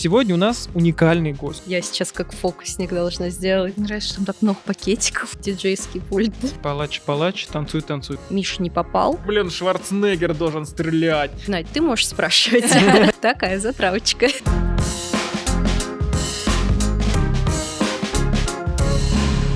Сегодня у нас уникальный гость. Я сейчас как фокусник должна сделать. Мне нравится, что там так много пакетиков. Диджейский пульт. Палач-палач, танцуй-танцуй. Миша не попал. Блин, Шварценеггер должен стрелять. Надь, ты можешь спрашивать. Такая затравочка.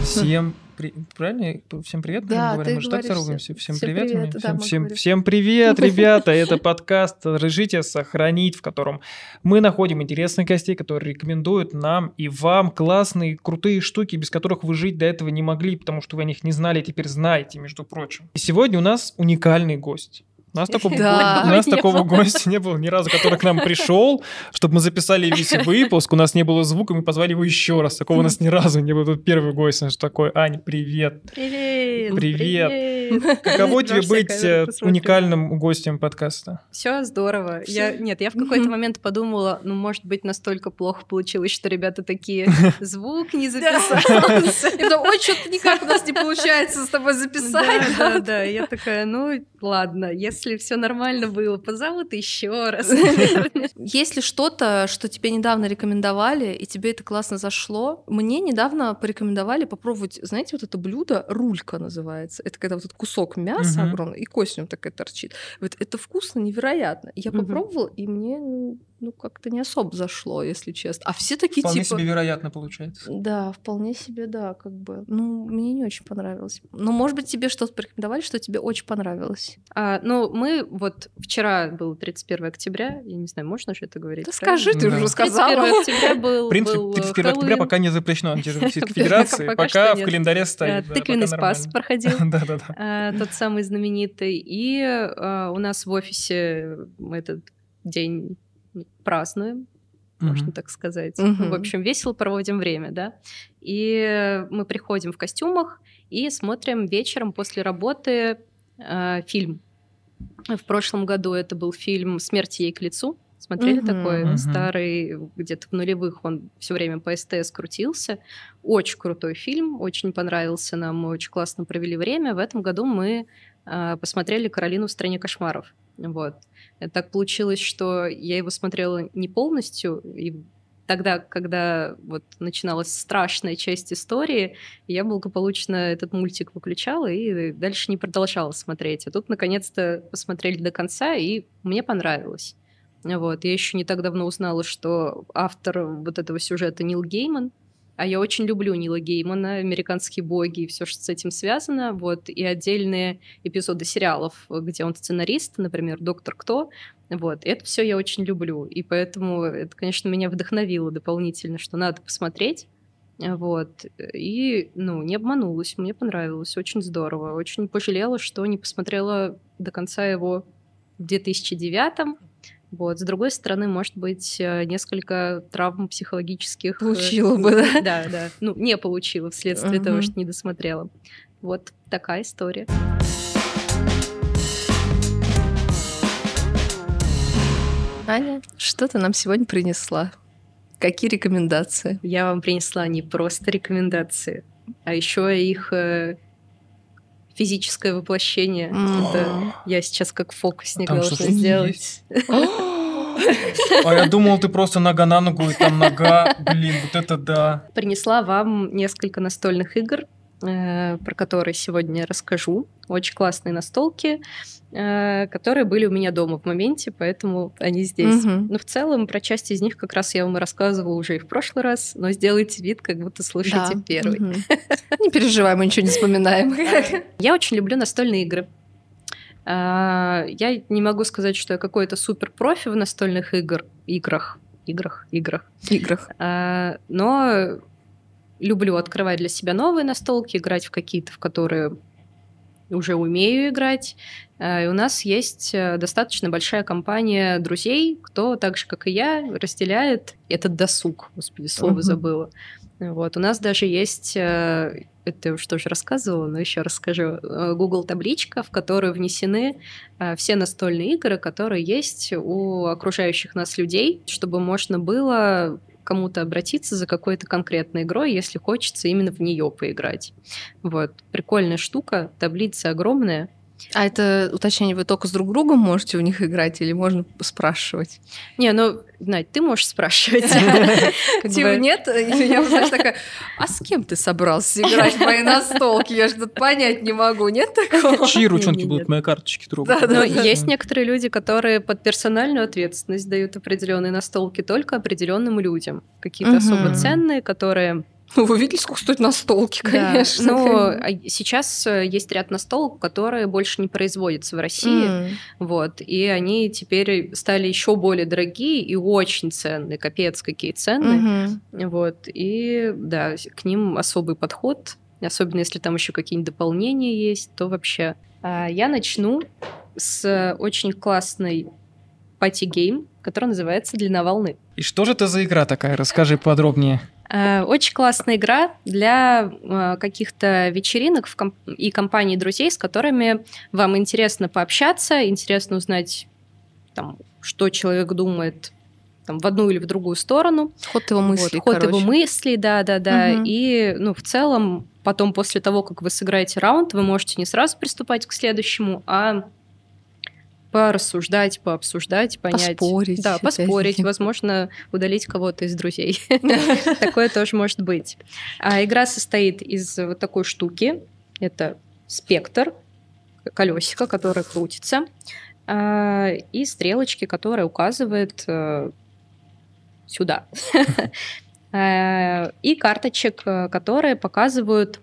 Всем при- правильно? Всем привет, Да, говорим? ты Может, так говоришь здороваемся? Всем всем привет. привет, мне? да, всем, мы всем, всем привет, ребята. Это подкаст «Разрешите сохранить», в котором мы находим интересных гостей, которые рекомендуют нам и вам классные, крутые штуки, без которых вы жить до этого не могли, потому что вы о них не знали, теперь знаете, между прочим. И сегодня у нас уникальный гость. У нас, такого, Да. у нас такого гостя не было ни разу, который к нам пришел, чтобы мы записали весь выпуск, у нас не было звука, мы позвали его еще раз. Такого у нас ни разу не было. Тут первый гость наш такой. Ань, привет. Привет. Привет. Каково тебе быть э, уникальным гостем подкаста? Все здорово. Я, нет, я в какой-то момент подумала, ну, может быть, настолько плохо получилось, что ребята такие, звук не записался. И потом, ой, что-то никак у нас не получается с тобой записать. Да, да, да. Я такая, ну, ладно, если все нормально было, позовут еще раз. Есть ли что-то, что тебе недавно рекомендовали, и тебе это классно зашло? Мне недавно порекомендовали попробовать, знаете, вот это блюдо, рулька называется. Это когда вот этот кусок мяса огромный, и кость в нем такая торчит. Вот это вкусно, невероятно. Я попробовала, и мне, ну, ну, как-то не особо зашло, если честно. А все такие Вполне типа... себе вероятно получается. Да, вполне себе, да, как бы. Ну, мне не очень понравилось. Но, может быть, тебе что-то порекомендовали, что тебе очень понравилось. А, ну, мы вот вчера был 31 октября, я не знаю, можно же это говорить? Да правильно? скажи, ты Да. уже сказала. 31 октября был, В принципе, был, э, 31 октября Хэллоуин. пока не запрещено антитеррористической Пока федерации, пока в календаре Э, стоит. Тыквенный спас проходил. Да-да-да. э, тот самый знаменитый. И э, у нас в офисе этот день празднуем, можно Мгм. так сказать. Мгм. В общем, весело проводим время, да. И мы приходим в костюмах и смотрим вечером после работы э, фильм. В прошлом году это был фильм «Смерть ей к лицу». Смотрели Мгм. такой Мгм. старый, где-то в нулевых он все время по СТС крутился. Очень крутой фильм, очень понравился нам, мы очень классно провели время. В этом году мы э, посмотрели «Каролину в стране кошмаров». Вот. И Так получилось, что я его смотрела не полностью, и тогда, когда вот начиналась страшная часть истории, я благополучно этот мультик выключала и дальше не продолжала смотреть. А тут, наконец-то, посмотрели до конца, и мне понравилось. Вот. Я еще не так давно узнала, что автор вот этого сюжета Нил Гейман, а я очень люблю Нила Геймана, «Американские боги» и все, что с этим связано. Вот. И отдельные эпизоды сериалов, где он сценарист, например, «Доктор Кто», вот, это все я очень люблю, и поэтому это, конечно, меня вдохновило дополнительно, что надо посмотреть, вот, и, ну, не обманулась, мне понравилось, очень здорово, очень пожалела, что не посмотрела до конца его в 2009 вот, с другой стороны, может быть, э, несколько травм психологических... э, Получила бы, да? Да, да, ну, не получила вследствие того, Мгм. что не досмотрела. Вот такая история. Аня, что ты нам сегодня принесла? Какие рекомендации? Я вам принесла не просто рекомендации, а еще их э, физическое воплощение. Это я сейчас как фокусник Там должна сделать. А я думал, ты просто нога на ногу, и там нога. Блин, вот это да. Принесла вам несколько настольных игр, про которые сегодня расскажу. Очень классные настолки, э, которые были у меня дома в моменте, поэтому они здесь. Мгм. Но в целом про часть из них как раз я вам рассказывала уже и в прошлый раз, но сделайте вид, как будто слушаете Да. первый. Мгм. Не переживай, мы ничего не вспоминаем. Я очень люблю настольные игры. А, Я не могу сказать, что я какой-то супер профи в настольных игр, играх, играх, играх. Играх. А, Но люблю открывать для себя новые настолки, играть в какие-то, в которые уже умею играть. А, И у нас есть э, достаточно большая компания друзей, кто так же, как и я, разделяет этот досуг. Господи, слово Мгм. забыла. Вот. У нас даже есть, э, это я уже тоже рассказывала, но еще расскажу, э, Google табличка, в которую внесены э, все настольные игры, которые есть у окружающих нас людей, чтобы можно было кому-то обратиться за какой-то конкретной игрой, если хочется именно в нее поиграть. Вот. Прикольная штука, таблица огромная, А это уточнение, вы только с друг другом можете в них играть или можно спрашивать? Не, ну, Надь, ты можешь спрашивать. Типа нет? Я, знаешь, такая, а с кем ты собрался играть в мои настолки? Я же тут понять не могу. Нет такого? Чьи ручонки будут мои карточки трогать? Но есть некоторые люди, которые под персональную ответственность дают определенные настолки только определенным людям. Какие-то особо ценные, которые ну, вы видели, сколько стоит настолки, конечно. Да. Ну, а сейчас э, есть ряд настолок, которые больше не производятся в России. Mm. Вот. И они теперь стали еще более дорогие и очень ценные. Капец, какие ценные. Mm-hmm. Вот. И да, к ним особый подход. Особенно если там еще какие-нибудь дополнения есть, то вообще. А я начну с очень классной party game, который называется «Длина волны». И что же это за игра такая? Расскажи подробнее. Э, очень классная игра для э, каких-то вечеринок и компаний друзей, с которыми вам интересно пообщаться, интересно узнать, там, что человек думает там, в одну или в другую сторону. Ход его мыслей, вот, Ход короче. его мыслей, да-да-да. Угу. И, ну, в целом, потом, после того, как вы сыграете раунд, вы можете не сразу приступать к следующему, а порассуждать, пообсуждать, понять. Поспорить. Да, поспорить, возможно, удалить кого-то из друзей. Такое тоже может быть. А игра состоит из вот такой штуки. Это спектр, колесико, которое крутится, а, и стрелочки, которая указывает э, сюда. А, и карточек, э, которые показывают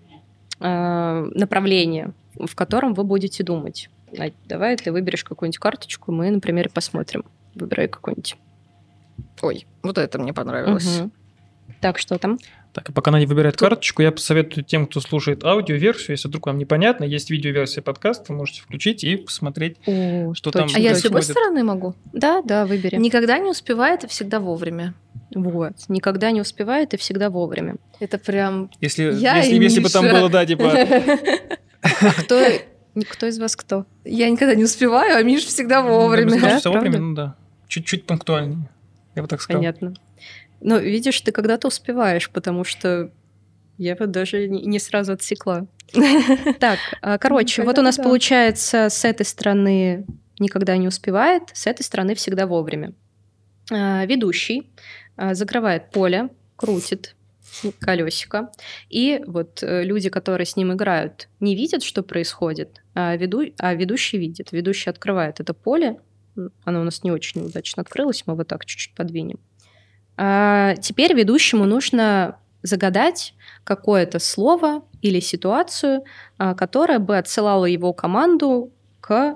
э, направление, в котором вы будете думать. Надь, давай ты выберешь какую-нибудь карточку, мы, например, посмотрим. Выбирай какую-нибудь. Ой, вот это мне понравилось. Угу. Так, что там? Так, и пока Надя выбирает Тут... карточку, я посоветую тем, кто слушает аудиоверсию, если вдруг вам непонятно, есть видеоверсия подкаста, вы можете включить и посмотреть, О, что точно. там А я с любой стороны могу? Да, да, выбери. Никогда не успевает и всегда вовремя. Вот. Никогда не успевает и всегда вовремя. Это прям... Если, я если, если бы там было, да, типа... Кто кто из вас кто? Я никогда не успеваю, а Миш всегда вовремя. Да, всегда вовремя, ну да. Чуть-чуть пунктуальнее, я бы так сказал. Понятно. Но видишь, ты когда-то успеваешь, потому что я вот даже не сразу отсекла. Так, а, короче, вот у нас получается с этой стороны никогда не успевает, с этой стороны всегда вовремя. А, ведущий а, закрывает поле, крутит колесико. И вот э, люди, которые с ним играют, не видят, что происходит, а, веду, а ведущий видит. Ведущий открывает это поле. Оно у нас не очень удачно открылось, мы вот так чуть-чуть подвинем. А теперь ведущему нужно загадать какое-то слово или ситуацию, а, которая бы отсылала его команду к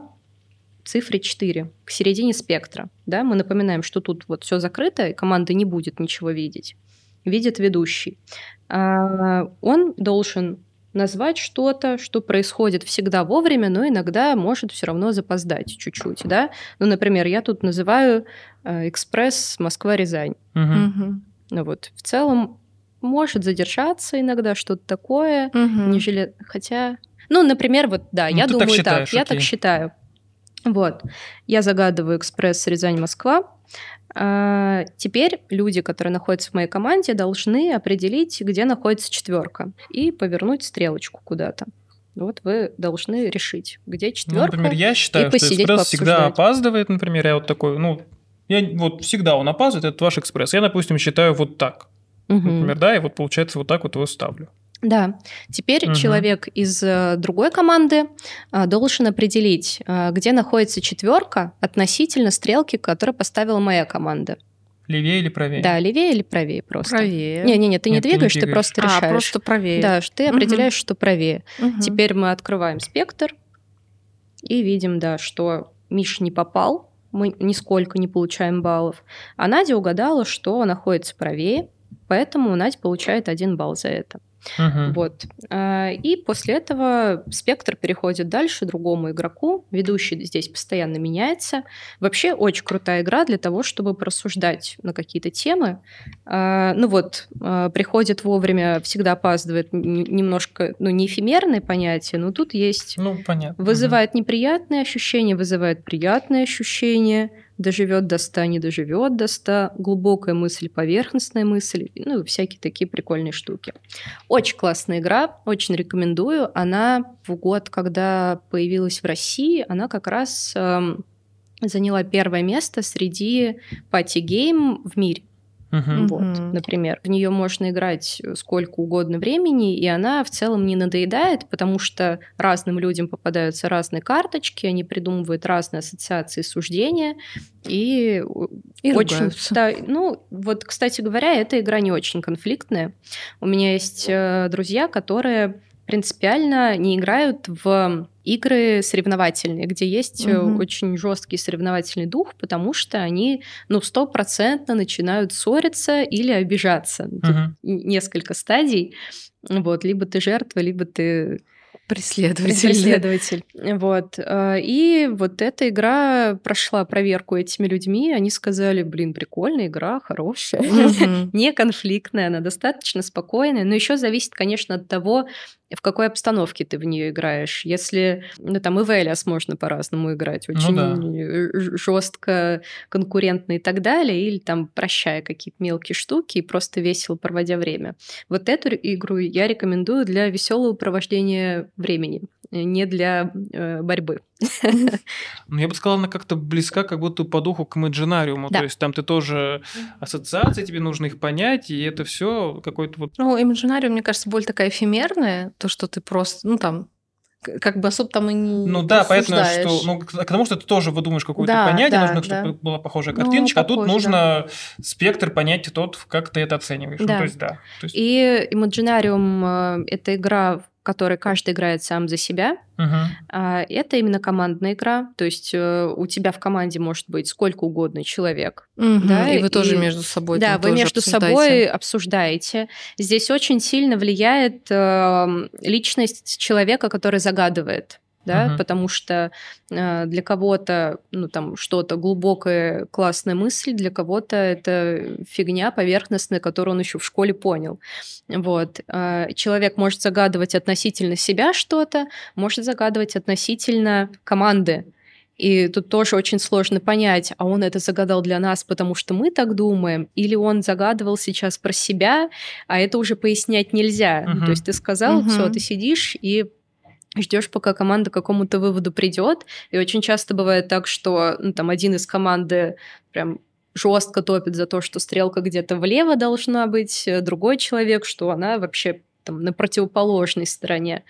цифре 4, к середине спектра. Да? Мы напоминаем, что тут вот все закрыто, и команда не будет ничего видеть видит ведущий. А, он должен назвать что-то, что происходит всегда вовремя, но иногда может все равно запоздать чуть-чуть, да. Ну, например, я тут называю э, экспресс Москва-Рязань. Угу. Ну вот, в целом может задержаться иногда что-то такое, угу. нежели, хотя, ну, например, вот, да, ну, я думаю так, считаешь, так я так считаю. Вот, я загадываю экспресс Рязань-Москва, теперь люди, которые находятся в моей команде, должны определить, где находится четверка, и повернуть стрелочку куда-то. Вот вы должны решить, где ну, четверка. Ну, например, я считаю, что экспресс всегда опаздывает, например, я вот такой, ну, я вот всегда он опаздывает, это ваш экспресс. Я, допустим, считаю вот так. Угу. Например, да, и вот получается вот так вот его ставлю. Да, теперь угу. человек из э, другой команды э, должен определить, э, где находится четверка относительно стрелки, которую поставила моя команда. Левее или правее? Да, левее или правее просто. Правее. Не-не-не, ты Нет, не двигаешь, ты, не двигаешь. ты просто а, решаешь. А, просто правее. Да, ты определяешь, угу. что правее. Угу. Теперь мы открываем спектр и видим, да, что Миша не попал, мы нисколько не получаем баллов, а Надя угадала, что находится правее, поэтому Надя получает один балл за это. Угу. Вот. А, и после этого спектр переходит дальше другому игроку. Ведущий здесь постоянно меняется. Вообще очень крутая игра для того, чтобы порассуждать на какие-то темы. А, ну вот, а, приходит вовремя, всегда опаздывает, немножко, ну, не эфемерное понятие, но тут есть... Ну, понятно. Вызывает угу. неприятные ощущения, вызывает приятные ощущения доживет до 100, не доживет до 100, глубокая мысль, поверхностная мысль, ну всякие такие прикольные штуки. Очень классная игра, очень рекомендую. Она в год, когда появилась в России, она как раз эм, заняла первое место среди party game в мире. Мгм. Вот, Мгм. например. В нее можно играть сколько угодно времени, и она в целом не надоедает, потому что разным людям попадаются разные карточки, они придумывают разные ассоциации суждения, и, И очень... ругаются. Да, ну, вот, кстати говоря, эта игра не очень конфликтная. У меня есть э, друзья, которые принципиально не играют в игры соревновательные, где есть Мгм. очень жесткий соревновательный дух, потому что они, ну, стопроцентно начинают ссориться или обижаться. Мгм. несколько стадий. Вот, либо ты жертва, либо ты Преследователь. преследователь. Вот. э, И вот эта игра прошла проверку этими людьми. Они сказали, блин, прикольная игра, хорошая. Не конфликтная, она достаточно спокойная. Но еще зависит, конечно, от того, в какой обстановке ты в нее играешь. Если, ну, там, и в Элиас можно по-разному играть. Ну Очень да. жестко, конкурентно и так далее. Или там прощая какие-то мелкие штуки и просто весело проводя время. Вот эту игру я рекомендую для веселого провождения времени, э, не для э, борьбы. Ну, я бы сказал, она как-то близка, как будто по духу к Imaginarium. Да. То есть там ты тоже ассоциации, тебе нужно их понять, и это все какой-то вот... Ну, Imaginarium, мне кажется, более такая эфемерная, то, что ты просто, ну, там, как бы особо там и не Ну да, понятно, рассуждаешь. что... Ну, к тому, что ты тоже выдумаешь какое-то Да, понятие, да, нужно, да. чтобы была похожая Ну, картиночка, а тут похоже, нужно спектр понять тот, как ты это оцениваешь. Ну, Да. то есть, да. То есть, И Imaginarium э, — это игра, в которой каждый играет сам за себя. А Это именно командная игра, то есть э, у тебя в команде может быть сколько угодно человек. Мгм, Да, и вы тоже и- между собой да, вы тоже между обсуждаете. собой обсуждаете. Здесь очень сильно влияет э, личность человека, который загадывает. Да, Мгм. потому что э, для кого-то, ну, там, что-то глубокая, классная мысль, для кого-то это фигня поверхностная, которую он еще в школе понял. Вот. Э, Человек может загадывать относительно себя что-то, может загадывать относительно команды. И тут тоже очень сложно понять, а он это загадал для нас, потому что мы так думаем, или он загадывал сейчас про себя, а это уже пояснять нельзя. Мгм. То есть ты сказал, Мгм. все, ты сидишь и ждешь, пока команда к какому-то выводу придет. И очень часто бывает так, что ну, там один из команды прям жестко топит за то, что стрелка где-то влево должна быть, э, другой человек, что она вообще там, на противоположной стороне.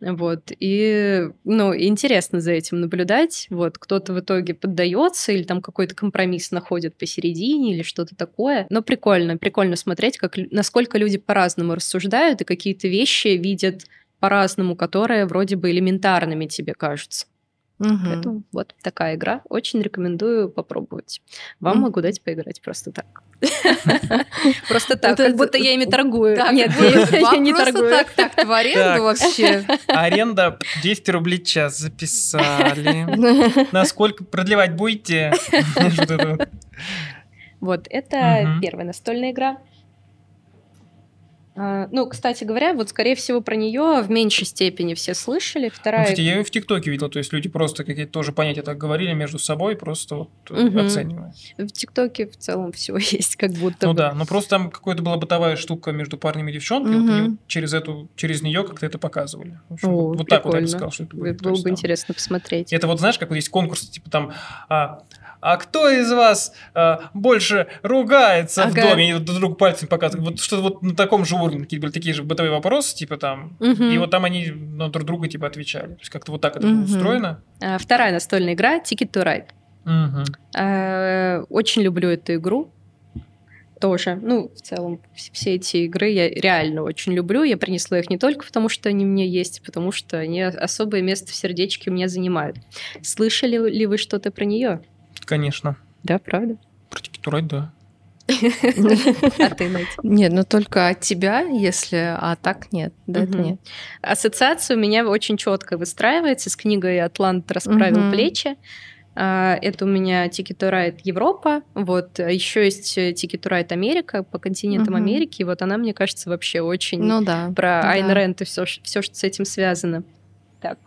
Вот. И, ну, интересно за этим наблюдать. Вот. Кто-то в итоге поддается или там какой-то компромисс находит посередине или что-то такое. Но прикольно, прикольно смотреть, как, насколько люди по-разному рассуждают и какие-то вещи видят по-разному, которые вроде бы элементарными тебе кажутся. Мгм. Поэтому вот такая игра. Очень рекомендую попробовать. Вам Мгм. могу дать поиграть просто так. Просто так, как будто я ими торгую. Нет, я не торгую. так, так, в аренду Так. вообще. Аренда 200 рублей в час записали. Насколько продлевать будете? Вот? Это первая настольная игра. А, Ну, кстати говоря, вот, скорее всего, про нее в меньшей степени все слышали. Ну, Вторая... Кстати, я ее в ТикТоке видел, то есть люди просто какие-то тоже понятия так говорили между собой, просто вот Мгм. оценивая. В ТикТоке в целом все есть, как будто Ну бы. да, но просто там какая-то была бытовая штука между парнем и девчонкой, вот они через эту, через нее как-то это показывали. В общем, О, вот, вот так вот я бы сказал, что это будет. Было бы там- интересно посмотреть. Это вот знаешь, как вот есть конкурсы, типа там, а, а кто из вас а, больше ругается в Ага. доме и друг другу пальцем показывают? Вот что вот на таком же уровне какие были такие же бытовые вопросы, типа там, Мгм. и вот там они ну, друг друга типа отвечали. То есть как-то вот так это было Мгм. устроено. А, Вторая настольная игра Ticket to Ride. Э, Очень люблю эту игру. Тоже. Ну, в целом, вс- все эти игры я реально очень люблю. Я принесла их не только потому, что они меня есть, а потому что они особое место в сердечке у меня занимают. Слышали ли вы что-то про нее? Конечно. Да, правда? Про тикетурать, да. А ты, Надь? Нет, ну только от тебя, если, а так нет. Да, нет. Ассоциация у меня очень четко выстраивается с книгой «Атлант расправил плечи». А, Это у меня Ticket to Ride Европа, вот, еще есть э, Ticket to Ride Америка, по континентам Мгм. Америки, вот она, мне кажется, вообще очень Ну да. про да. Айн Рэнд и все, все, что с этим связано. Так,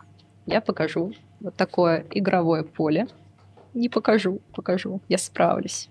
я покажу. Вот такое игровое поле. Не покажу, покажу, я справлюсь.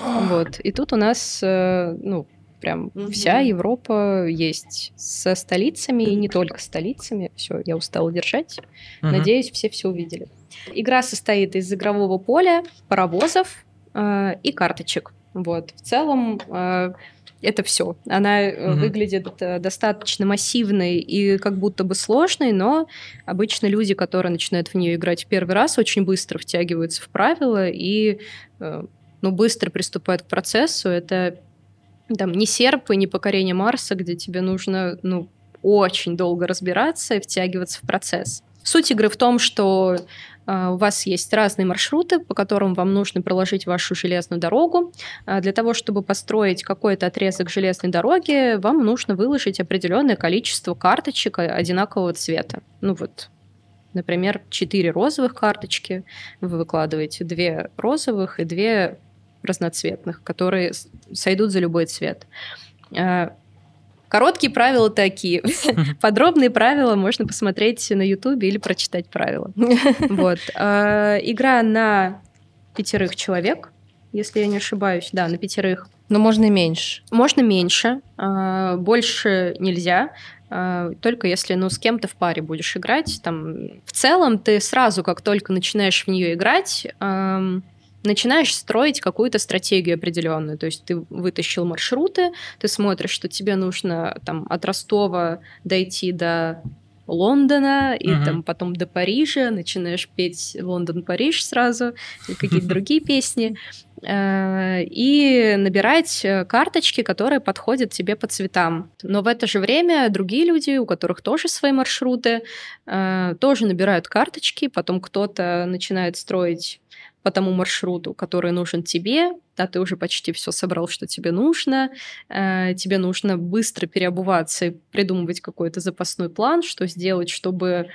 Вот. И тут у нас, э, ну, прям вся Европа есть со столицами и не только столицами. Все, я устала держать. Надеюсь, все все увидели. Игра состоит из игрового поля, паровозов э, и карточек. Вот. В целом э, это все. Она Мгм. выглядит э, достаточно массивной и как будто бы сложной, но обычно люди, которые начинают в нее играть в первый раз, очень быстро втягиваются в правила и э, ну, быстро приступают к процессу. Это там не серп и не покорение Марса, где тебе нужно ну, очень долго разбираться и втягиваться в процесс. Суть игры в том, что у вас есть разные маршруты, по которым вам нужно проложить вашу железную дорогу. А, Для того, чтобы построить какой-то отрезок железной дороги, вам нужно выложить определенное количество карточек а, одинакового цвета. Ну вот, например, 4 розовых карточки. Вы выкладываете 2 розовых и 2 разноцветных, которые сойдут за любой цвет. Короткие правила такие. Подробные правила можно посмотреть на Ютубе или прочитать правила. Вот. А, Игра на пятерых человек, если я не ошибаюсь. Да, на пятерых. Но можно и меньше. Можно меньше, а, больше нельзя. а, Только если, ну, с кем-то в паре будешь играть, там, в целом ты сразу, как только начинаешь в нее играть, начинаешь строить какую-то стратегию определенную. То есть ты вытащил маршруты, ты смотришь, что тебе нужно там от Ростова дойти до Лондона и Мгм. там потом до Парижа, начинаешь петь Лондон-Париж сразу, и какие-то другие песни, э, и набирать э, карточки, которые подходят тебе по цветам. Но в это же время другие люди, у которых тоже свои маршруты, э, тоже набирают карточки, потом кто-то начинает строить по тому маршруту, который нужен тебе, да, ты уже почти все собрал, что тебе нужно, э, тебе нужно быстро переобуваться и придумывать какой-то запасной план, что сделать, чтобы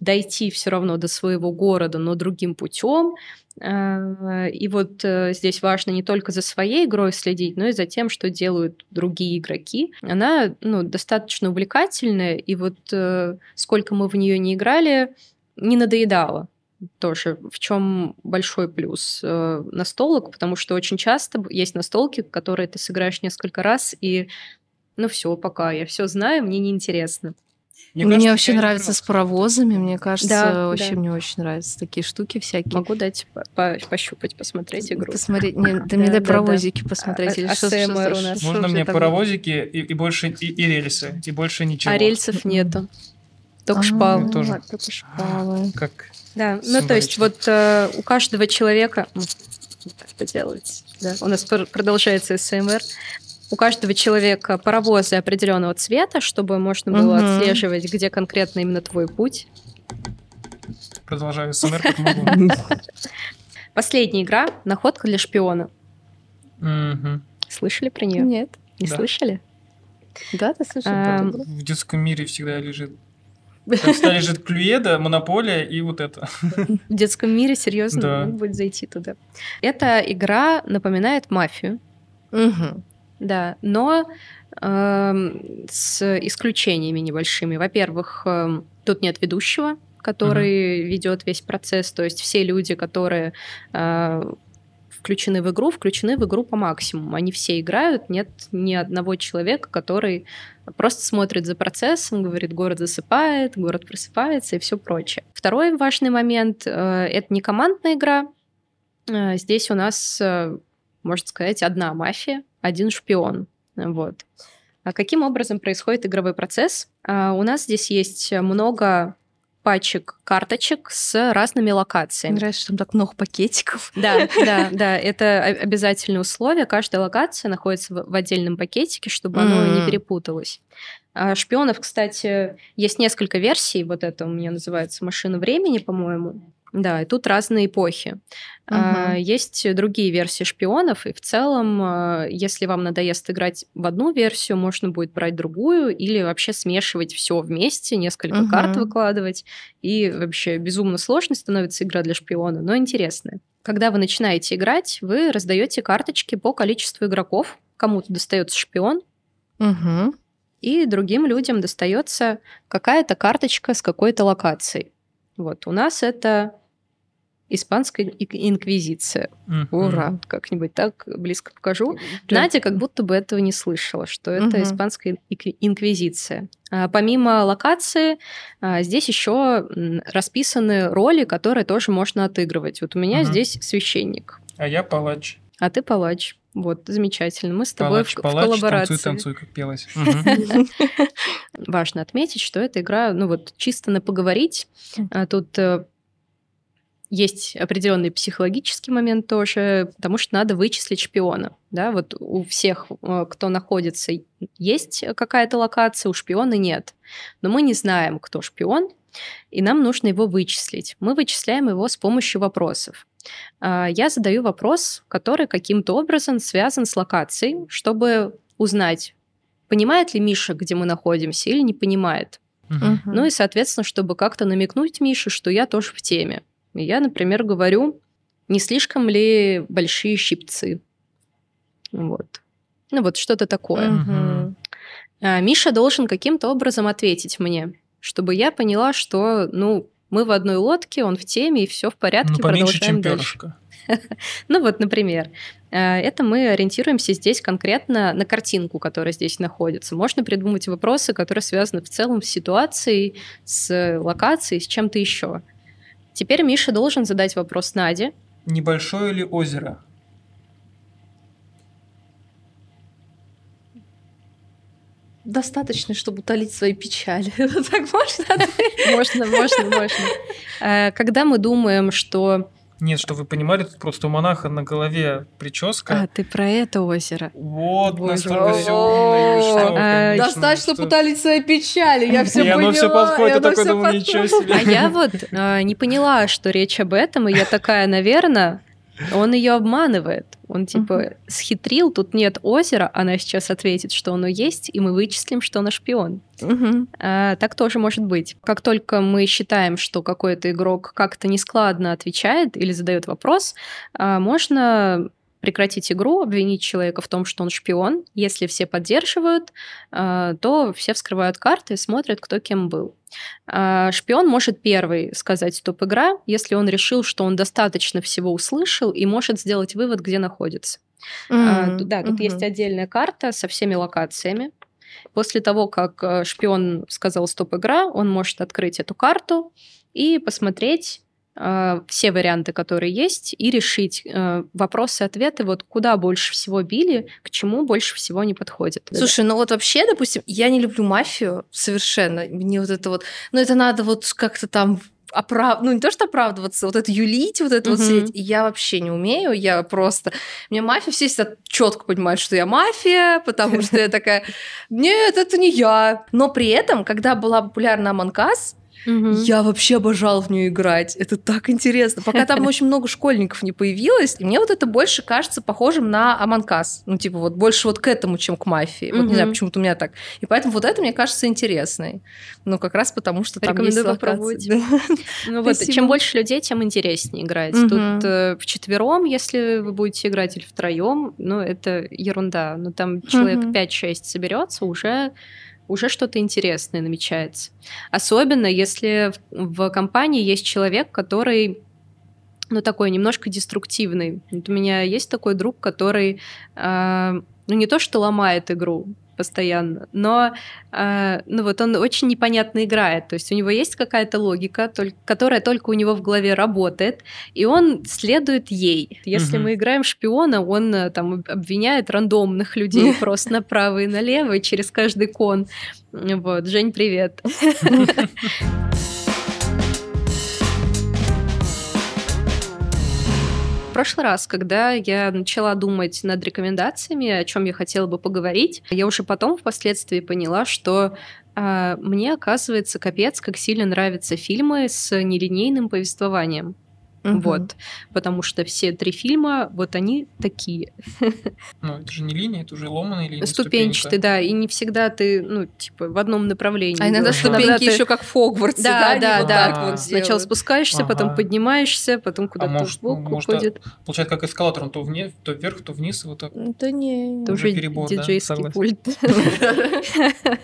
дойти все равно до своего города, но другим путем. Э, И вот э, здесь важно не только за своей игрой следить, но и за тем, что делают другие игроки. Она ну, достаточно увлекательная, и вот э, сколько мы в нее не играли, не надоедало тоже, в чем большой плюс э, настолок, потому что очень часто есть настолки, которые ты сыграешь несколько раз, и ну все, пока, я все знаю, мне неинтересно. Мне Мне кажется, вообще нравится с паровозами. Мне кажется, Да, вообще да. мне очень нравятся такие штуки всякие. Могу дать по- по- пощупать, посмотреть игру. Посмотреть, не, ты мне Да, дай да, паровозики посмотреть. А- или а- что- что- что- Можно мне паровозики и, и больше и, и рельсы, и больше ничего. А рельсов нету. Только А, шпалы. тоже. Только шпалы. Как Да, ну то есть вот э, у каждого человека... М, Так поделать. Да. У нас пр- продолжается СМР. У каждого человека паровозы определенного цвета, чтобы можно было Мгм. отслеживать, где конкретно именно твой путь. продолжаю СМР, как могу. Последняя игра «Находка для шпиона». Слышали про нее? Нет. Не Да. слышали? Да, ты слышал? Это? В детском мире всегда лежит. Там всегда лежит Клюеда, Монополия и вот это. В детском мире, серьезно, Да. надо будет зайти туда. Эта игра напоминает мафию. Мгм. Да, но эм, с исключениями небольшими. Во-первых, эм, тут нет ведущего, который ведет весь процесс. То есть все люди, которые э, включены в игру, включены в игру по максимуму. Они все играют, нет ни одного человека, который просто смотрит за процессом, говорит, город засыпает, город просыпается и все прочее. Второй важный момент э, это не командная игра. Э, Здесь у нас, э, можно сказать, одна мафия, один шпион. Вот. А каким образом происходит игровой процесс? У нас здесь есть много пачек карточек с разными Мне локациями. нравится, что там так много пакетиков. Да, да, да, это обязательное условие. Каждая локация находится в отдельном пакетике, чтобы оно не перепуталось. А Шпионов, кстати, есть несколько версий. Вот это у меня называется «Машина времени», по-моему. Да, и тут разные эпохи. А, Мгм. Есть другие версии шпионов, и в целом, а, если вам надоест играть в одну версию, можно будет брать другую или вообще смешивать все вместе, несколько Мгм. карт выкладывать, и вообще безумно сложной становится игра для шпиона, но интересная. Когда вы начинаете играть, вы раздаете карточки по количеству игроков. Кому-то достается шпион, Мгм. и другим людям достается какая-то карточка с какой-то локацией. Вот у нас это Испанская инквизиция. Мгм. Ура! Как-нибудь так близко покажу. Прям- Надя как будто бы этого не слышала, что это Мгм. испанская инквизиция. А, Помимо локации, а, здесь еще расписаны роли, которые тоже можно отыгрывать. Вот у меня Мгм. здесь священник, А я палач. а ты палач. Вот, замечательно. Мы с тобой Палач, в, в палач, коллаборации. танцуй, танцуй, как пелось. Важно отметить, что эта игра, ну вот, чисто на поговорить. А Тут э, есть определенный психологический момент тоже, потому что надо вычислить шпиона. Да, вот у всех, э, кто находится, есть какая-то локация, у шпиона нет. Но мы не знаем, кто шпион, и нам нужно его вычислить. Мы вычисляем его с помощью вопросов. А, Я задаю вопрос, который каким-то образом связан с локацией, чтобы узнать, понимает ли Миша, где мы находимся, или не понимает. Мгм. Ну и, соответственно, чтобы как-то намекнуть Мише, что я тоже в теме. Я, например, говорю, не слишком ли большие щипцы. Вот. Ну вот что-то такое. Мгм. А Миша должен каким-то образом ответить мне, чтобы я поняла, что, ну, мы в одной лодке, он в теме, и все в порядке, Ну, поменьше, продолжаем чем дальше. перышко. Ну вот, например, э, это мы ориентируемся здесь конкретно на картинку, которая здесь находится. Можно придумать вопросы, которые связаны в целом с ситуацией, с локацией, с чем-то еще. Теперь Миша должен задать вопрос Наде. Небольшое ли озеро? Достаточно, чтобы утолить свои печали. Так можно ответить? Можно, можно, можно. Э, Когда мы думаем, что... Нет, что вы понимали, тут просто у монаха на голове прическа. А, ты про это озеро. Вот, Боже настолько все А, Достаточно утолить свои печали. Я все И оно поняла. все подходит, я такой думаю, ничего себе. А я вот э, не поняла, что речь об этом, и я такая, наверное, он ее обманывает. Он типа схитрил, тут нет озера, она сейчас ответит, что оно есть, и мы вычислим, что она шпион. Мгм. А, так тоже может быть. Как только мы считаем, что какой-то игрок как-то нескладно отвечает или задает вопрос, а, можно прекратить игру, обвинить человека в том, что он шпион. Если все поддерживают, а, то все вскрывают карты и смотрят, кто кем был. А, Шпион может первый сказать стоп-игра, если он решил, что он достаточно всего услышал и может сделать вывод, где находится. Тут- Да, тут мгм. есть отдельная карта со всеми локациями. После того, как э, шпион сказал стоп-игра, он может открыть эту карту и посмотреть э, все варианты, которые есть, и решить э, вопросы-ответы, вот куда больше всего били, к чему больше всего не подходит. Слушай, ну вот вообще, допустим, я не люблю мафию совершенно. Мне вот это вот... Ну это надо вот как-то там оправ... ну не то что оправдываться, вот это юлить, вот это вот Мгм. сидеть. Я вообще не умею, я просто... Мне мафия все всегда четко понимают, что я мафия, потому что я такая, нет, это не я. Но при этом, когда была популярна Among Мгм. я вообще обожала в нее играть. Это так интересно. Пока там очень много школьников не появилось, и мне вот это больше кажется похожим на Us. Ну, типа, вот больше вот к этому, чем к мафии. Вот не знаю, почему-то у меня так. И поэтому вот это мне кажется интересной. Ну, как раз потому, что там есть Рекомендую локации. попробовать. Да. Ну вот, Спасибо. чем больше людей, тем интереснее играть. Тут э, вчетвером, если вы будете играть, или втроем, ну, это ерунда. Но там человек Мгм. 5-6 соберется, уже уже что-то интересное намечается. Особенно, если в, в компании есть человек, который ну, такой немножко деструктивный. Вот у меня есть такой друг, который, э, ну, не то что ломает игру постоянно, но, э, ну, вот он очень непонятно играет. То есть у него есть какая-то логика, толь- которая только у него в голове работает, и он следует ей. Если Мгм. мы играем шпиона, он э, там об- обвиняет рандомных людей просто направо и налево, через каждый кон. Вот, Жень, привет. В прошлый раз, когда я начала думать над рекомендациями, о чем я хотела бы поговорить, я уже потом впоследствии поняла, что а, мне, оказывается, капец, как сильно нравятся фильмы с нелинейным повествованием. Мгм. Вот. Потому что все три фильма, вот они такие. Ну, это же не линия, это уже ломаная линия. Ступенчатые, ступенька. да. И не всегда ты, ну, типа, в одном направлении. А иногда идёшь. ступеньки Иногда ты- еще как в Хогвартсе, Да, да, да, вот да. вот Сначала делают. спускаешься, потом поднимаешься, потом куда-то может, ну, сбоку может, уходит. Получается, как эскалатор, он то, вне, то вверх, то вниз, вот так. Да не. Это уже уже перебор, да, диджейский согласен. пульт.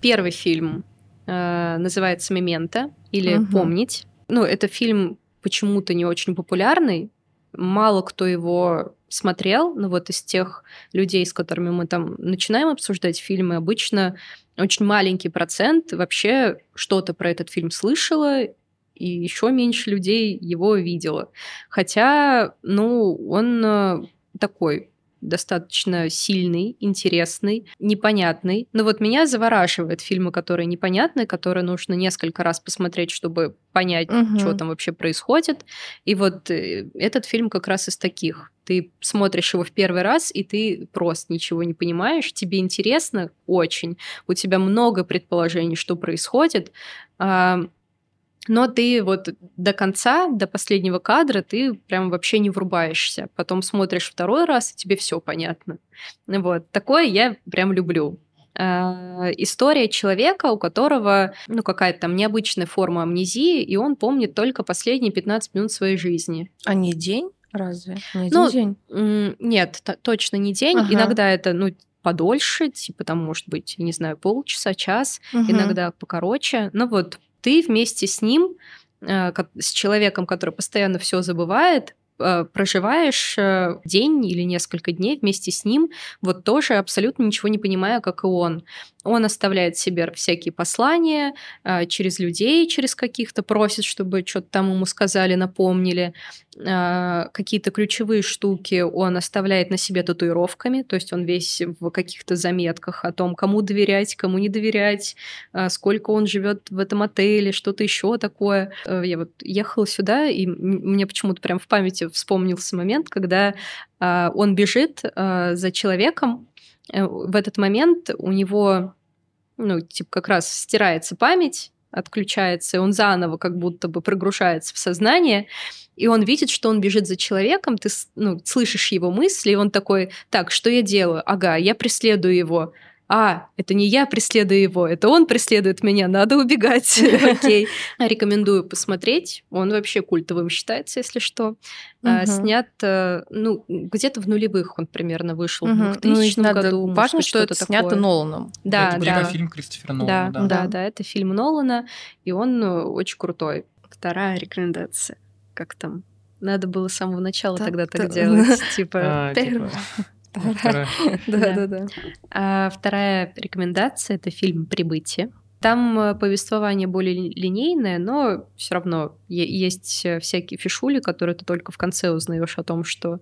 Первый фильм э, называется «Мементо» или. «Помнить». Ну, это фильм почему-то не очень популярный, мало кто его смотрел, но вот из тех людей, с которыми мы там начинаем обсуждать фильмы, обычно очень маленький процент вообще что-то про этот фильм слышала, и еще меньше людей его видела. Хотя, ну, он э, такой достаточно сильный, интересный, непонятный. Но вот меня завораживают фильмы, которые непонятны, которые нужно несколько раз посмотреть, чтобы понять, угу. что там вообще происходит. И вот э, этот фильм как раз из таких. Ты смотришь его в первый раз, и ты просто ничего не понимаешь. Тебе интересно очень. У тебя много предположений, что происходит но ты вот до конца, до последнего кадра, ты прям вообще не врубаешься. Потом смотришь второй раз, и тебе все понятно. Вот. Такое я прям люблю. Э, история человека, у которого ну, какая-то там необычная форма амнезии, и он помнит только последние 15 минут своей жизни. А не день? Разве? Не ну, день? Нет, точно не день. Ага. Иногда это, ну, подольше, типа там, может быть, не знаю, полчаса, час, угу. иногда покороче. Но вот ты вместе с ним, э, с человеком, который постоянно все забывает, проживаешь э, день или несколько дней вместе с ним, вот тоже абсолютно ничего не понимая, как и он. Он оставляет себе всякие послания через людей, через каких-то просит, чтобы что-то там ему сказали, напомнили. Какие-то ключевые штуки он оставляет на себе татуировками, то есть он весь в каких-то заметках о том, кому доверять, кому не доверять, сколько он живет в этом отеле, что-то еще такое. Э, я вот ехала сюда, и мне почему-то прям в памяти вспомнился момент, когда а, он бежит за человеком, э, в этот момент у него, ну, типа, как раз стирается память, отключается, и он заново как будто бы прогружается в сознание, и он видит, что он бежит за человеком, ты ну, слышишь его мысли, и он такой, так, что я делаю? Ага, я преследую его а, это не я преследую его, это он преследует меня, надо убегать. Окей. Рекомендую посмотреть. Он вообще культовым считается, если что. А, снят, э, ну, где-то в нулевых он примерно вышел, в 2000 ну, году. Важно, что это снято Ноланом. Да, да. Это фильм Кристофера Нолана. Да, да, да, это фильм Нолана, и он э, очень крутой. Вторая рекомендация. Как там? Надо было с самого начала тогда так делать. Типа, а, типа Да, да, да. А вторая рекомендация это фильм Прибытие. Там э, повествование более линейное, но все равно есть э, всякие фишули, которые ты только в конце узнаешь о том, что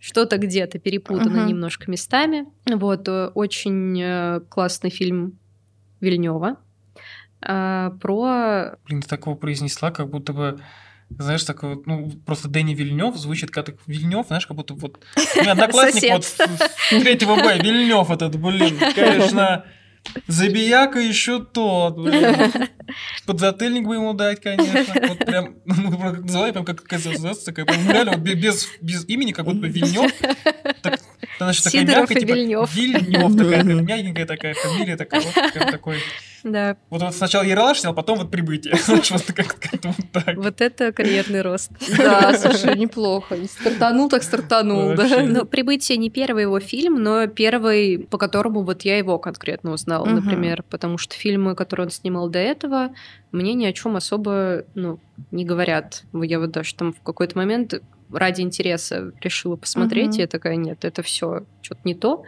что-то где-то перепутано uh-huh. немножко местами. Вот э, очень классный фильм Вильнева про. Блин, ты такого произнесла, как будто бы знаешь, такой вот, ну, просто Дэнни Вильнев звучит как так Вильнев, знаешь, как будто вот... У меня одноклассник вот третьего Б, Вильнев этот, блин, конечно, Забияка еще тот, блин. Подзатыльник бы ему дать, конечно. Вот прям, ну, прям как какая-то такая, прям реально без, без имени, как будто Вильнев. Так, значит, такая мягкая, типа, Вильнев. Вильнев такая, мягенькая такая фамилия, такая вот, прям такой да. Вот, вот сначала Ералаш снял, потом вот прибытие. Просто как-то вот так. Вот это карьерный рост. Да, слушай, неплохо. Стартанул так стартанул, да. Ну, прибытие не первый его фильм, но первый, по которому вот я его конкретно узнала, например, потому что фильмы, которые он снимал до этого, мне ни о чем особо ну, не говорят. Я вот даже там в какой-то момент ради интереса решила посмотреть, и я такая, нет, это все что-то не то.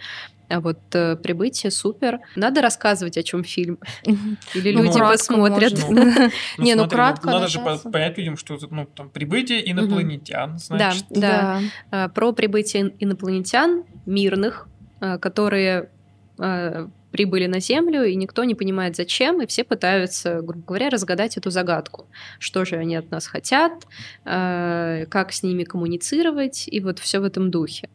А вот э, прибытие супер. Надо рассказывать, о чем фильм. Или ну, люди посмотрят. Ну, не, ну кратко. Надо же понять людям, что ну, там прибытие инопланетян, значит. Да, да. А, про прибытие инопланетян мирных, а, которые а, прибыли на Землю, и никто не понимает, зачем, и все пытаются, грубо говоря, разгадать эту загадку. Что же они от нас хотят, как с ними коммуницировать, и вот все в этом духе.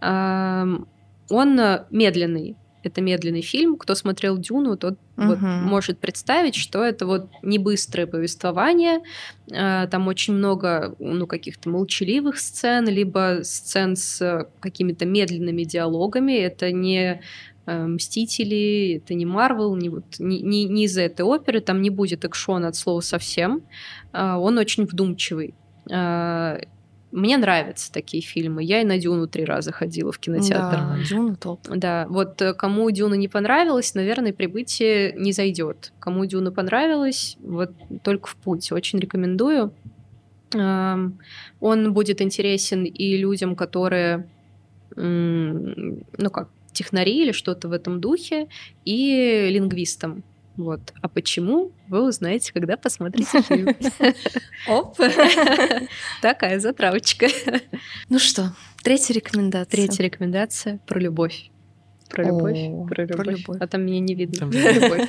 Он э, медленный. Это медленный фильм. Кто смотрел Дюну, тот угу. вот может представить, что это вот не быстрое повествование. Э, там очень много ну, каких-то молчаливых сцен, либо сцен с э, какими-то медленными диалогами. Это не Мстители, это не Марвел, не, вот, не, не, не из этой оперы, там не будет экшона от слова совсем. Он очень вдумчивый. Мне нравятся такие фильмы. Я и на Дюну три раза ходила в кинотеатр. Да, Дюна топ. Да, вот э, кому Дюна не понравилась, наверное, прибытие не зайдет. Кому Дюна понравилась, вот только в путь. Очень рекомендую. Эм, Он будет интересен и людям, которые, ну как, технари или что-то в этом духе, и лингвистам. Вот. А почему, вы узнаете, когда посмотрите фильм. Оп. Такая затравочка. Ну что, третья рекомендация. Третья рекомендация про любовь. Про любовь, О, про про любовь. любовь. А там меня не видно. Там любовь.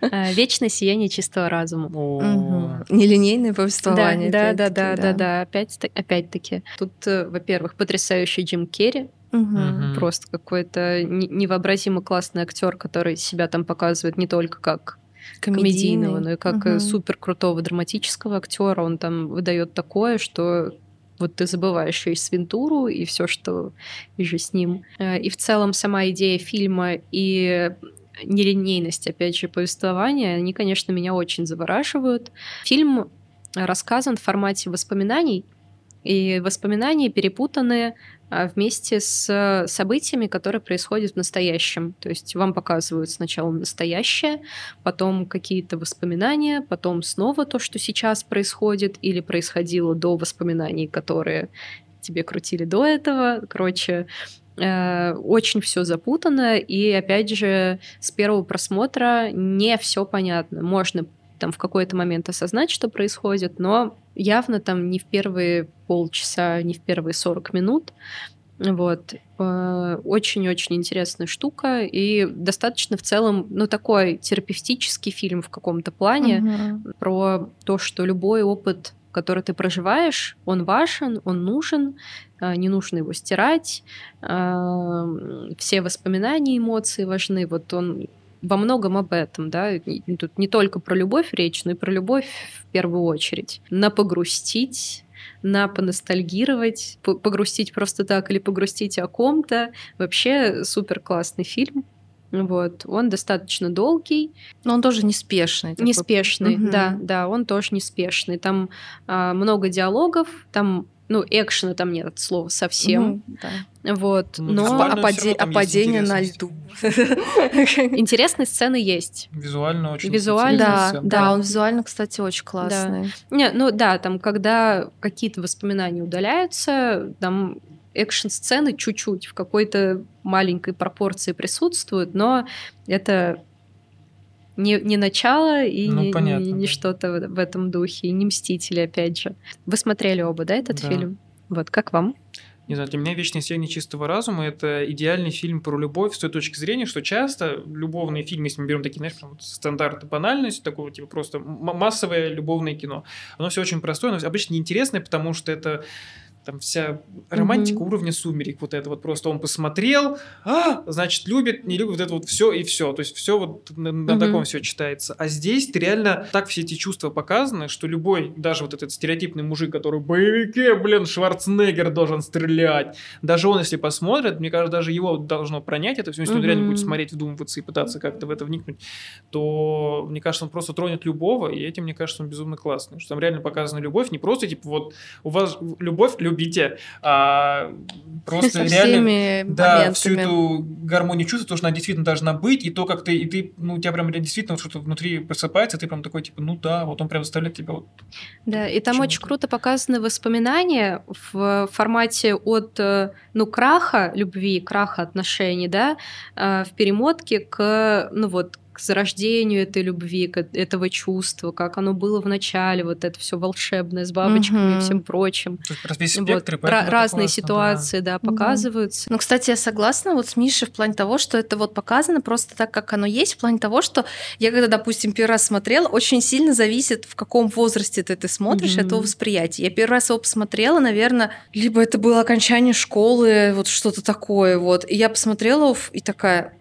А, Вечное сияние чистого разума. Мгм. Нелинейное Да, повествование. да, да, да, да, да. Опять, опять-таки. Тут, э, во-первых, потрясающий Джим Керри, Мгм. просто какой-то не- невообразимо классный актер, который себя там показывает не только как комедийного, но и как Мгм. супер крутого драматического актера. Он там выдает такое, что вот ты забываешь и свинтуру, и все, что же с ним. Э, И в целом сама идея фильма и нелинейность, опять же, повествования, они, конечно, меня очень завораживают. Фильм рассказан в формате воспоминаний, и воспоминания перепутаны вместе с событиями, которые происходят в настоящем. То есть вам показывают сначала настоящее, потом какие-то воспоминания, потом снова то, что сейчас происходит или происходило до воспоминаний, которые тебе крутили до этого. Короче, э, очень все запутано, и опять же, с первого просмотра не все понятно. Можно там в какой-то момент осознать, что происходит, но явно там не в первые полчаса, не в первые 40 минут. Вот. Э, Очень-очень интересная штука и достаточно в целом, ну, такой терапевтический фильм в каком-то плане Мгм. про то, что любой опыт, который ты проживаешь, он важен, он нужен, а, не нужно его стирать, м, все воспоминания, эмоции важны. Вот он во многом об этом, да, тут не только про любовь речь, но и про любовь в первую очередь. На погрустить, на поностальгировать, по- погрустить просто так или погрустить о ком-то. Вообще супер классный фильм. Вот. Он достаточно долгий, Но он тоже неспешный. такой. Неспешный, Мгм. да, да, он тоже неспешный. Там а, много диалогов, там, ну, экшена там нет от слова совсем. Ну, да. Вот, Ну, но визуально А, всё паде- равно там а есть падение на льду. интересные сцены есть. Визуально очень Визуально, Да, сцена. да, он визуально, кстати, очень классный. Не, ну да, там, когда какие-то воспоминания удаляются, там экшн-сцены чуть-чуть в какой-то маленькой пропорции присутствуют, но это не, не начало и Ну, не, не- понятно, не да. что-то в, этом духе, и не мстители, опять же. Вы смотрели оба, да, этот Да. фильм? Вот, как вам? Не знаю, для меня «Вечное сияние чистого разума» — это идеальный фильм про любовь с той точки зрения, что часто любовные фильмы, если мы берем такие, знаешь, прям вот стандарты банальность, такого типа просто массовое любовное кино, оно все очень простое, но обычно неинтересное, потому что это там вся романтика Мгм. уровня сумерек, вот это вот просто он посмотрел, а, значит, любит, не любит, вот это вот все и все, то есть все вот на, на Мгм. таком все читается. А здесь ты реально так все эти чувства показаны, что любой, даже вот этот стереотипный мужик, который в боевике, блин, Шварценеггер должен стрелять, даже он, если посмотрит, мне кажется, даже его должно пронять это все, если он реально будет смотреть, вдумываться и пытаться как-то в это вникнуть, то, мне кажется, он просто тронет любого, и этим, мне кажется, он безумно классный, что там реально показана любовь, не просто, типа, вот, у вас любовь, любите, а просто Со реально... Да, всю эту гармонию чувств, то, что она действительно должна быть, и то, как ты, и ты, ну, у тебя прям действительно вот что-то внутри просыпается, ты прям такой, типа, ну да, вот он прям заставляет тебя вот Да, и там очень круто показаны воспоминания в формате от, э, ну, краха любви, краха отношений, да, э, в перемотке к, ну вот, к зарождению этой любви, к этого чувства, как оно было в начале, вот это все волшебное с бабочками и Мгм. всем прочим. то есть, весь Вот, спектр, и ра- это разные классно, ситуации, да, Да. показываются. Ну, кстати, я согласна вот с Мишей в плане того, что это вот показано просто так, как оно есть, в плане того, что я когда, допустим, первый раз смотрела, очень сильно зависит, в каком возрасте ты, ты смотришь Мгм. этого восприятия. Я первый раз его посмотрела, наверное, либо это было окончание школы, вот что-то такое вот. И я посмотрела и такая,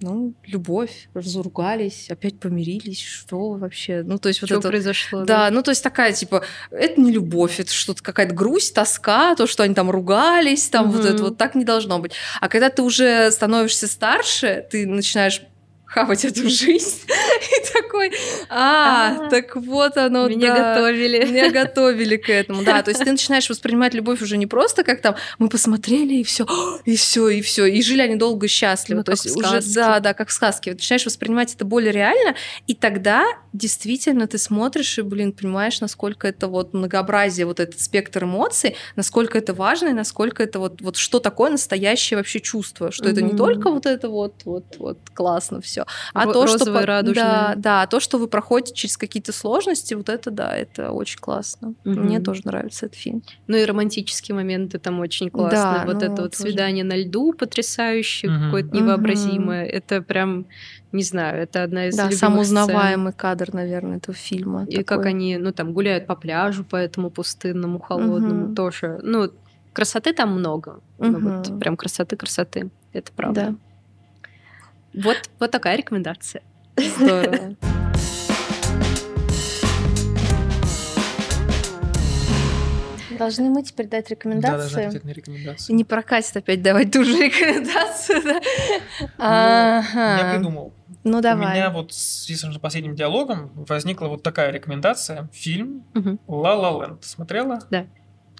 ну, любовь, разругались, опять помирились, что вообще? Ну, то есть вот Что это... произошло? Да, ну то есть такая, типа, это не любовь, это что-то какая-то грусть, тоска, то, что они там ругались, там вот это вот так не должно быть. А когда ты уже становишься старше, ты начинаешь хавать эту жизнь. И такой, а, А, так вот оно, Меня готовили. Меня готовили к этому, да. То есть ты начинаешь воспринимать любовь уже не просто как там мы посмотрели и все, и все, и все, и жили они долго счастливо. Ну, То есть уже да, да, как в сказке. Начинаешь воспринимать это более реально, и тогда действительно ты смотришь и, блин, понимаешь, насколько это вот многообразие, вот этот спектр эмоций, насколько это важно и насколько это вот вот что такое настоящее вообще чувство, что это не только вот это вот вот вот классно все, а Ро- то, что радужное. да, да, то, что вы проходите через какие-то сложности, вот это да, это очень классно. Мне Мгм. тоже нравится этот фильм. Ну и романтические моменты там очень классные. Да, вот ну, это вот тоже. свидание на льду потрясающее, Мгм. какое-то невообразимое. Это прям, не знаю, это одна из Да, любимых самый сцен. узнаваемый кадр, наверное, этого фильма. И как Такой. они, ну там, гуляют по пляжу, по этому пустынному, холодному Мгм. тоже. Ну, красоты там много. Ну, вот прям красоты-красоты. Это правда. Да. Вот, вот такая рекомендация. Здорово. Должны мы теперь дать Да, рекомендации. даже ответные рекомендации. Не прокатит опять давать ту же рекомендацию, да? Я Ага. придумал. Ну У меня давай. вот с связи с последним диалогом возникла вот такая рекомендация. Фильм Мгм. «Ла Ла Ленд». Смотрела? Да.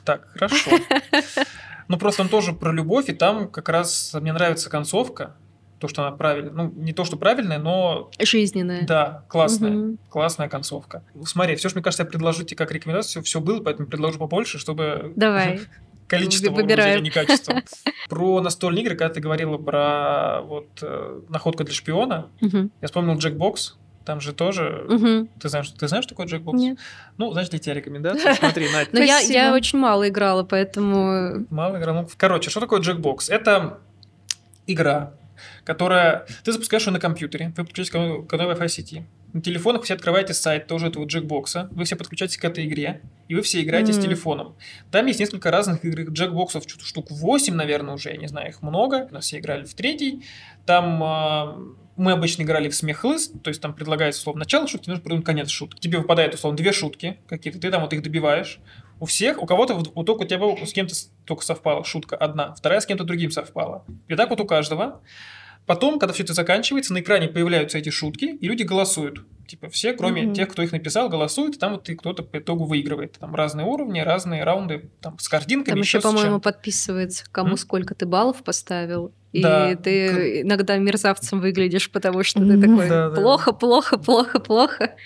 Так, хорошо. Ну, просто он тоже про любовь, и там как раз мне нравится концовка, то, что она правильная. Ну, не то, что правильная, но Жизненная. да, классная. Мгм. Классная концовка. Смотри, все, что мне кажется, я предложу тебе как рекомендацию, все было, поэтому предложу побольше, чтобы Давай. количество Вы- выбираем. а не качество. Про настольные игры, когда ты говорила про вот э, находку для шпиона, я вспомнил Джекбокс. Там же тоже... Мгм. Ты знаешь, ты знаешь, что такое Джекбокс? Нет. Ну, значит, для тебя рекомендация. Смотри, Надь, Но я, Спасибо. я очень мало играла, поэтому... мало игра. Ну, короче, что такое Джекбокс? Это игра, которая... Ты запускаешь ее на компьютере, вы подключаетесь к одной Wi-Fi сети. На телефонах вы все открываете сайт тоже этого джекбокса, вы все подключаетесь к этой игре, и вы все играете с Мгм. телефоном. Там есть несколько разных игр, джекбоксов, штук 8, наверное, уже, я не знаю, их много. У нас все играли в третий. Там а, мы обычно играли в смех-лист, то есть там предлагается, условно, начало шутки, нужно придумать конец шутки. Тебе выпадает, условно, две шутки какие-то, ты там вот их добиваешь. У всех, у кого-то, вот, только у тебя с кем-то только совпала шутка одна, вторая с кем-то другим совпала. И так вот у каждого. Потом, когда все это заканчивается, на экране появляются эти шутки, и люди голосуют. Типа все, кроме Мгм. тех, кто их написал, голосуют, и там вот и кто-то по итогу выигрывает. Там разные уровни, разные раунды, там с картинками. Там еще, по-моему, подписывается, кому М? сколько ты баллов поставил. И Да. ты иногда мерзавцем выглядишь, потому что ты Мгм. такой Да, да. плохо, плохо, плохо, плохо.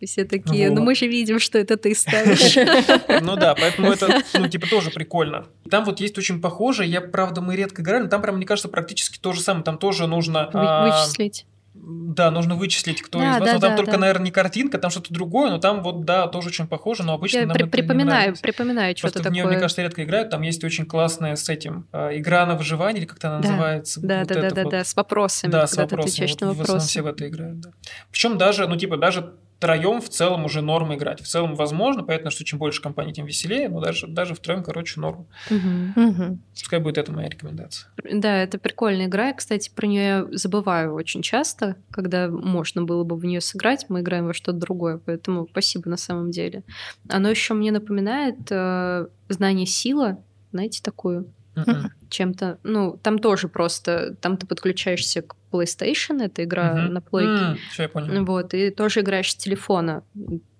И все такие, ну Вот. мы же видим, что это ты ставишь. Ну да, поэтому это, ну, типа, тоже прикольно. Там вот есть очень похоже, я, правда, мы редко играли, но там прям, мне кажется, практически то же самое. Там тоже нужно... А, Вычислить. Да, нужно вычислить, кто Да, из вас. да, Ну, там да, только, да. наверное, не картинка, там что-то другое, но там вот, да, тоже очень похоже, но обычно Я нам при- это не припоминаю, нравится. припоминаю что-то в нее, мне такое. кажется, редко играют. Там есть очень классная с этим э, игра на выживание, или как-то она Да, называется. Да, Вот да, да, это да, вот. да, с вопросами, Да, с ты вопросами. отвечаешь Вот на в основном вопросы. все в это играют, да. Причем даже, ну, типа, даже втроем в целом уже норм играть. В целом возможно, понятно, что чем больше компаний, тем веселее, но даже, даже втроем, короче, норм. Мгм. Мгм. Пускай будет это моя рекомендация. Да, это прикольная игра. Я, кстати, про нее забываю очень часто, когда можно было бы в нее сыграть. Мы играем во что-то другое, поэтому спасибо на самом деле. Оно еще мне напоминает э, знание сила, знаете, такую Мгм. чем-то. Ну, там тоже просто, там ты подключаешься к PlayStation, это игра Мгм. на плойке. Все, я понял. Вот, и тоже играешь с телефона.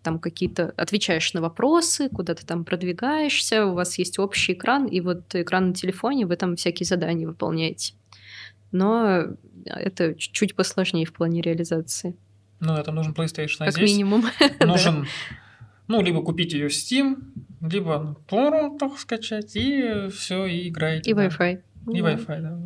Там какие-то отвечаешь на вопросы, куда ты там продвигаешься, у вас есть общий экран, и вот экран на телефоне, вы там всякие задания выполняете. Но это чуть-чуть посложнее в плане реализации. Ну да, там нужен PlayStation. А как здесь минимум. нужен, ну, либо купить ее в Steam, либо на торрентах скачать, и все, и играете. И да. Wi-Fi. И Wi-Fi, да.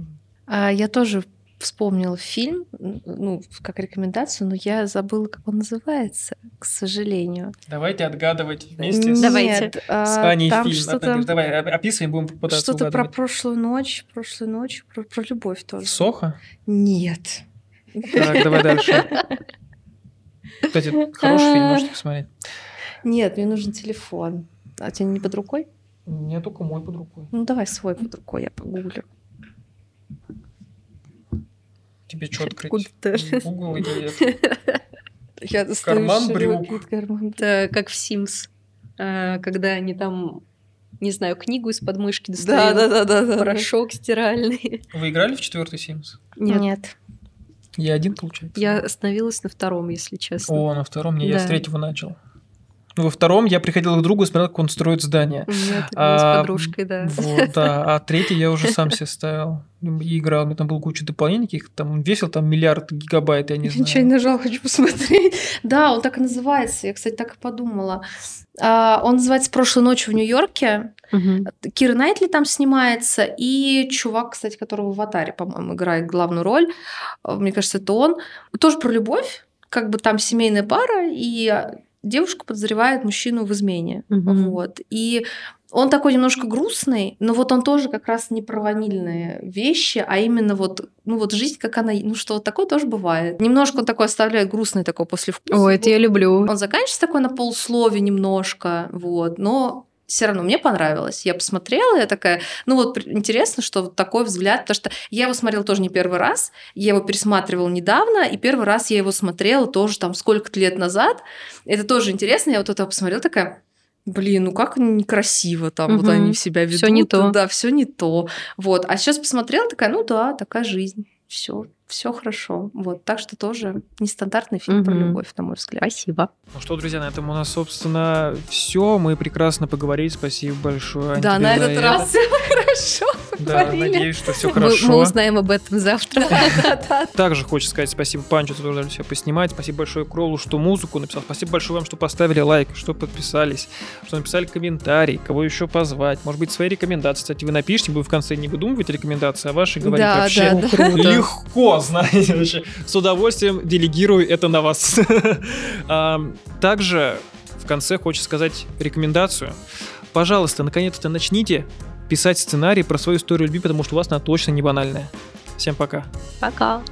А, Я тоже вспомнила фильм, ну, как рекомендацию, но я забыла, как он называется, к сожалению. Давайте отгадывать вместе с, Давайте. Нет, а, с Аней там фильм. что-то, Давай, оп- описываем, будем пытаться что-то про угадывать. прошлую ночь, прошлую ночь, про, про любовь тоже. Сохо? Нет. Так, давай дальше. Кстати, хороший фильм, можете посмотреть. Нет, мне нужен телефон. А у тебя не под рукой? У меня только мой под рукой. Ну, давай свой под рукой, я погуглю. Тебе что открыть? Google или это? Я Карман брюк. карман. Это как в Sims, э, когда они там, не знаю, книгу из подмышки Да, достают, да, да, да, да. порошок стиральный. Вы играли в четвертый Sims? Нет. Нет. Я один, получается? Я остановилась на втором, если честно. О, на втором не, я с Да. третьего начал. Во втором я приходил к другу и смотрел, как он строит здание. Было А, с подружкой, да. Вот, да. А третий я уже сам себе ставил. И играл. У меня там было куча дополнений, каких там он весил там миллиард гигабайт, я не знаю. Ничего не нажал, хочу посмотреть. Да, он так и называется. Я, кстати, так и подумала. А, Он называется «Прошлой ночью в Нью-Йорке». Мгм. Кира Найтли там снимается, и чувак, кстати, которого в «Аватаре», по-моему, играет главную роль. А, Мне кажется, это он. Тоже про любовь. Как бы там семейная пара, и девушка подозревает мужчину в измене. Мгм. Вот. И он такой немножко грустный, но вот он тоже как раз не про ванильные вещи, а именно вот, ну вот жизнь, как она, ну что, вот такое тоже бывает. Немножко он такой оставляет грустный такой послевкусие. О, это я люблю. Он заканчивается такой на полуслове немножко, вот, но все равно мне понравилось. Я посмотрела, я такая, ну вот интересно, что вот такой взгляд, потому что я его смотрела тоже не первый раз, я его пересматривала недавно, и первый раз я его смотрела тоже там сколько-то лет назад. Это тоже интересно, я вот это посмотрела такая, Блин, ну как некрасиво там вот Мгм. они себя ведут. Всё не то. Да, все не то. Вот. А сейчас посмотрела, такая, ну да, такая жизнь. Все, все хорошо. Вот. Так что тоже нестандартный фильм про Мгм. любовь, на мой взгляд. Спасибо. Ну что, друзья, на этом у нас, собственно, все. Мы прекрасно поговорили. Спасибо большое. Да, на этот это. раз все хорошо. Да, надеюсь, что все хорошо. мы узнаем об этом завтра. Также хочется сказать спасибо Панчу, что дали себя поснимать. Спасибо большое Кролу, что музыку написал. Спасибо большое вам, что поставили лайк, что подписались, что написали комментарий, кого еще позвать. Может быть, свои рекомендации. Кстати, вы напишите, будем в конце не выдумывать рекомендации, а ваши говорить Да, вообще. да, вообще. С удовольствием делегирую это на вас. Также в конце хочется сказать рекомендацию. Пожалуйста, наконец-то начните писать сценарий про свою историю любви, потому что у вас она точно не банальная. Всем пока. Пока.